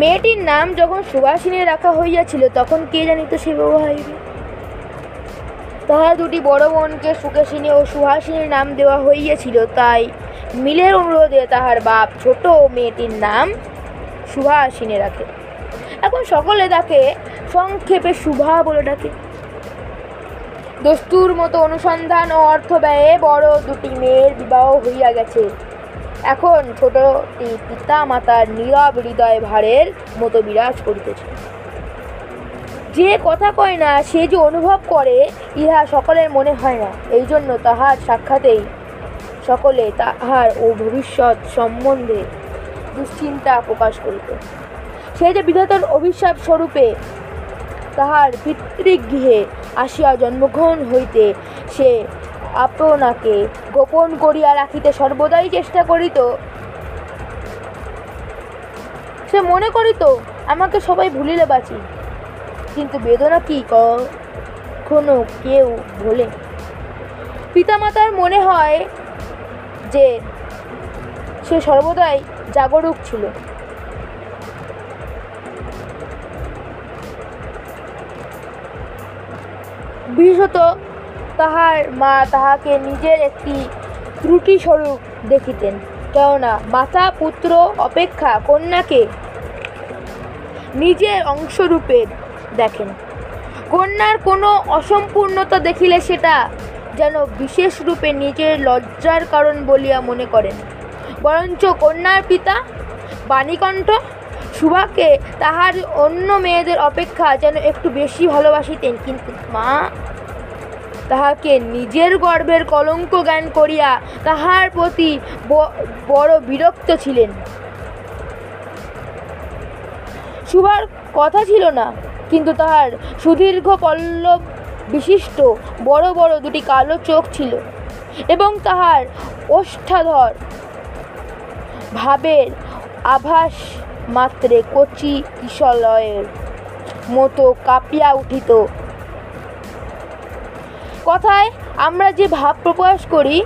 মেয়েটির নাম যখন সুভাষিনী রাখা হইয়াছিল, তখন কে জানিত সে হইবে তাহার দুটি বড় বোনকে সুকেশিনী ও সুহাসিনীর নাম দেওয়া হইয়াছিল, তাই মিলের অনুরোধে তাহার বাপ ছোট মেয়েটির নাম সুভাসিনী রাখে। এখন সকলে তাকে সংক্ষেপে শুভা বলে ডাকে। দস্তুর মতো অনুসন্ধান ও অর্থ ব্যয়ে বড় দুটি মেয়ের বিবাহ হইয়া গেছে। এখন ছোটটি পিতা মাতার নীরব হৃদয় ভারের মতো বিরাজ করিতেছে। যে কথা কয় না, সে যে অনুভব করে, ইহা সকলের মনে হয় না। এই জন্য তাহার সাক্ষাতেই সকলে তাহার ও ভবিষ্যৎ সম্বন্ধে দুশ্চিন্তা প্রকাশ করিত। সে যে বিধাতার অভিশাপ স্বরূপে তাহার পিতৃগৃহে আসিয়া জন্মগ্রহণ হইতে সে আপনাকে গোপন করিয়া রাখিতে সর্বদাই চেষ্টা করিত। সে মনে করিত, আমাকে সবাই ভুলিলে বাঁচি। কিন্তু বেদনা কি কখনো কেউ ভোলে? পিতামাতার মনে হয় যে সে সর্বদাই জাগরুক ছিল। বিশেষত তাহার মা তাহাকে নিজের একটি ত্রুটি স্বরূপ দেখিতেন। কেননা মাতা পুত্র অপেক্ষা কন্যাকে নিজের অংশরূপে দেখেন। কন্যার কোনো অসম্পূর্ণতা দেখিলে সেটা যেন বিশেষ রূপে নিজের লজ্জার কারণ বলিয়া মনে করেন। বরঞ্চ কন্যার পিতা বাণীকণ্ঠ সুভাকে তাহার অন্য মেয়েদের অপেক্ষা যেন একটু বেশি ভালোবাসিতেন। কিন্তু মা তাহাকে নিজের গর্ভের কলঙ্ক জ্ঞান করিয়া তাহার প্রতি বড় বিরক্ত ছিলেন। সুভার কথা ছিল না, কিন্তু তাহার সুদীর্ঘ পল্লব বিশিষ্ট বড় বড় দুটি কালো চোখ ছিল এবং তাহার ওষ্ঠাধর ভাবের আভাস মাত্রে কচি কিশলয়ের মতো কাঁপিয়া উঠিত কথায় আমরা যে ভাব প্রকাশ করি,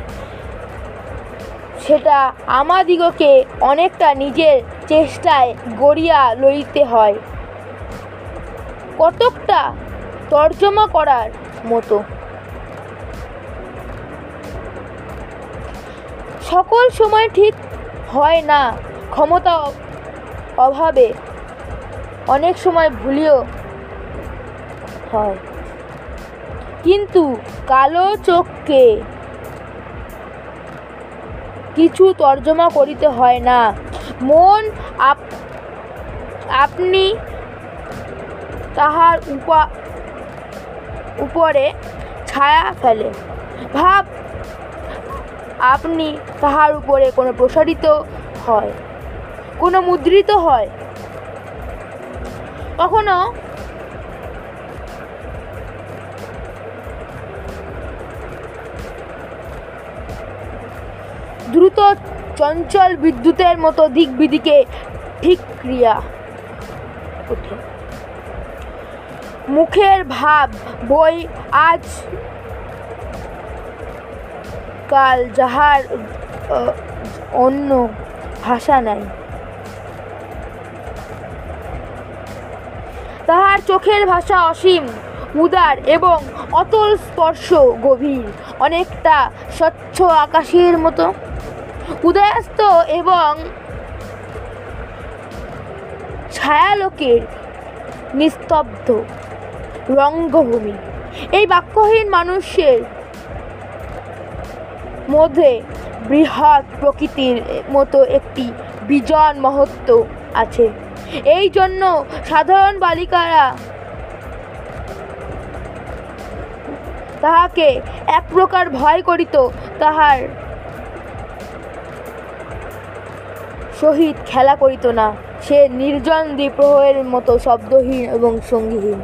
সেটা আমাদিগকে অনেকটা নিজের চেষ্টায় গড়িয়া লইতে হয়। কতকটা তর্জমা করার মতো। সকল সময় ঠিক হয় না ক্ষমতা অভাবে, অনেক সময় ভুলিও হয়। কিন্তু কালো চোখকে কিছু তর্জমা করিতে হয় না। মন আপ আপনি তাহার উপা উপরে ছায়া ফেলে। ভাব, আপনি তাহার উপরে কোনো প্রসারিত হয়, কোনো মুদ্রিত হয়। কখনো দ্রুত চঞ্চল বিদ্যুতের মতো দিক বিদিকে ঠিক ক্রিয়া ওঠে। মুখের ভাব, বই, আজ কাল যাহার অন্য ভাষা নাই। তাহার চোখের ভাষা অসীম, উদার এবং অতল স্পর্শ গভীর, অনেকটা স্বচ্ছ আকাশের মতো। উদয়াস্ত এবং ছায়ালোকের নিস্তব্ধ রঙ্গভূমি। এই বাক্যহীন মানুষের মধ্যে বৃহৎ প্রকৃতির মতো একটি বিজন মহত্ব আছে। এই জন্য সাধারণ বালিকারা তাহাকে এক প্রকার ভয় করিত, তাহার সহিত খেলা করিত না। সে নির্জন দ্বীপ্রহের মতো শব্দহীন এবং সঙ্গীহীন।